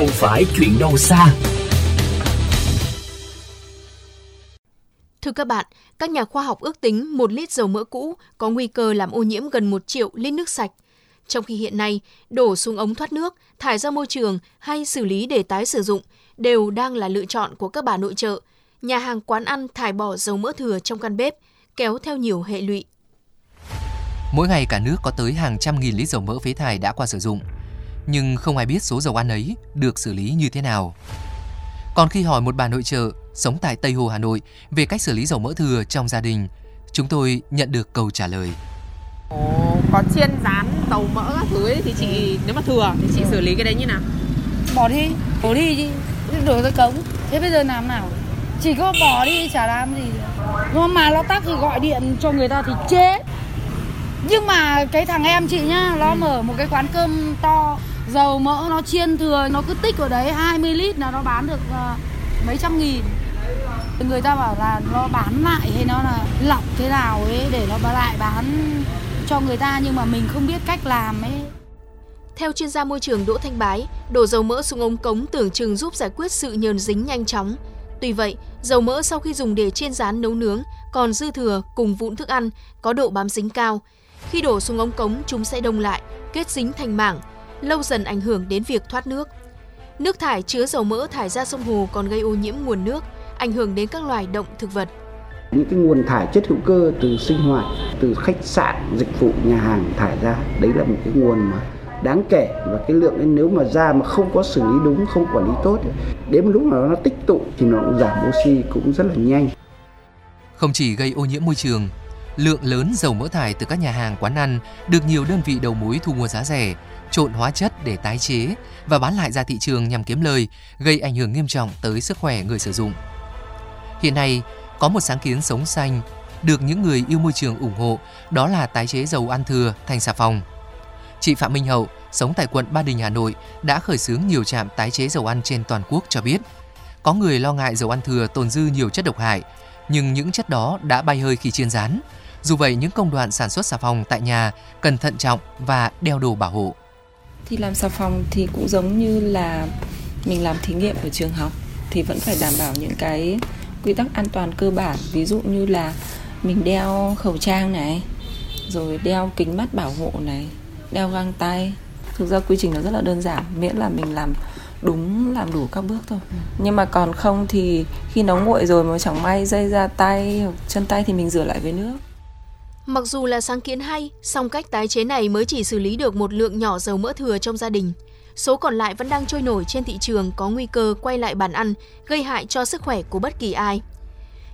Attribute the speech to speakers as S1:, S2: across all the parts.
S1: không phải chuyện đâu xa.
S2: Thưa các bạn, các nhà khoa học ước tính 1 lít dầu mỡ cũ có nguy cơ làm ô nhiễm gần 1 triệu lít nước sạch. Trong khi hiện nay, đổ xuống ống thoát nước, thải ra môi trường hay xử lý để tái sử dụng đều đang là lựa chọn của các bà nội trợ, nhà hàng quán ăn thải bỏ dầu mỡ thừa trong căn bếp, kéo theo nhiều hệ lụy.
S3: Mỗi ngày cả nước có tới hàng trăm nghìn lít dầu mỡ phế thải đã qua sử dụng, nhưng không ai biết số dầu ăn ấy được xử lý như thế nào. Còn khi hỏi một bà nội trợ sống tại Tây Hồ Hà Nội về cách xử lý dầu mỡ thừa trong gia đình, chúng tôi nhận được câu trả lời.
S4: Ồ, có chiên rán dầu mỡ các thứ ấy, thì chị nếu mà thừa thì chị xử lý cái đấy như nào?
S5: Bỏ đi, bỏ đi chứ, đổ cái cống. Thế bây giờ làm nào? Chỉ có bỏ đi chả làm gì. Nhưng mà nó tắc thì gọi điện cho người ta thì chết. Nhưng mà cái thằng em chị nhá, nó mở một cái quán cơm to dầu mỡ nó chiên thừa nó cứ tích ở đấy 20 lít là nó bán được ờ, mấy trăm nghìn người ta bảo là nó bán lại hay nó là lọc thế nào ấy để nó lại bán cho người ta nhưng mà mình không biết cách làm ấy
S2: theo chuyên gia môi trường Đỗ Thanh Bái, đổ dầu mỡ xuống ống cống tưởng chừng giúp giải quyết sự nhờn dính nhanh chóng. Tuy vậy, dầu mỡ sau khi dùng để chiên rán nấu nướng còn dư thừa cùng vụn thức ăn có độ bám dính cao. Khi đổ xuống ống cống, chúng sẽ đông lại, kết dính thành mảng, lâu dần ảnh hưởng đến việc thoát nước. Nước thải chứa dầu mỡ thải ra sông hồ còn gây ô nhiễm nguồn nước, ảnh hưởng đến các loài động thực vật.
S6: Những cái nguồn thải chất hữu cơ từ sinh hoạt, từ khách sạn, dịch vụ, nhà hàng thải ra, đấy là một cái nguồn mà đáng kể và cái lượng ấy nếu mà ra mà không có xử lý đúng, không quản lý tốt, đến lúc nào nó tích tụ thì nó cũng giảm oxy cũng rất là nhanh.
S3: Không chỉ gây ô nhiễm môi trường, lượng lớn dầu mỡ thải từ các nhà hàng quán ăn được nhiều đơn vị đầu mối thu mua giá rẻ trộn hóa chất để tái chế và bán lại ra thị trường nhằm kiếm lời, gây ảnh hưởng nghiêm trọng tới sức khỏe người sử dụng. Hiện nay, có một sáng kiến sống xanh được những người yêu môi trường ủng hộ, đó là tái chế dầu ăn thừa thành xà phòng. Chị Phạm Minh Hậu, sống tại quận Ba Đình, Hà Nội, đã khởi xướng nhiều trạm tái chế dầu ăn trên toàn quốc cho biết. Có người lo ngại dầu ăn thừa tồn dư nhiều chất độc hại, nhưng những chất đó đã bay hơi khi chiên rán. Dù vậy, những công đoạn sản xuất xà phòng tại nhà cần thận trọng và đeo đồ bảo hộ.
S7: Thì làm xà phòng thì cũng giống như là mình làm thí nghiệm ở trường học thì vẫn phải đảm bảo những cái quy tắc an toàn cơ bản. Ví dụ như là mình đeo khẩu trang này rồi đeo kính mắt bảo hộ này đeo găng tay. Thực ra quy trình nó rất là đơn giản miễn là mình làm đúng làm đủ các bước thôi nhưng mà còn không thì khi nó nguội rồi mà chẳng may dây ra tay hoặc chân tay thì mình rửa lại với nước
S2: Mặc dù là sáng kiến hay, song cách tái chế này mới chỉ xử lý được một lượng nhỏ dầu mỡ thừa trong gia đình. Số còn lại vẫn đang trôi nổi trên thị trường có nguy cơ quay lại bàn ăn, gây hại cho sức khỏe của bất kỳ ai.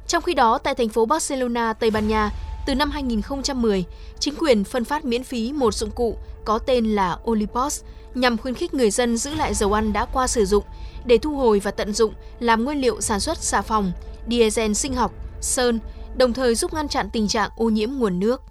S2: Trong khi đó, tại thành phố Barcelona, Tây Ban Nha, từ năm 2010, chính quyền phân phát miễn phí một dụng cụ có tên là Olipos nhằm khuyến khích người dân giữ lại dầu ăn đã qua sử dụng để thu hồi và tận dụng làm nguyên liệu sản xuất xà phòng, diesel sinh học, sơn, đồng thời giúp ngăn chặn tình trạng ô nhiễm nguồn nước.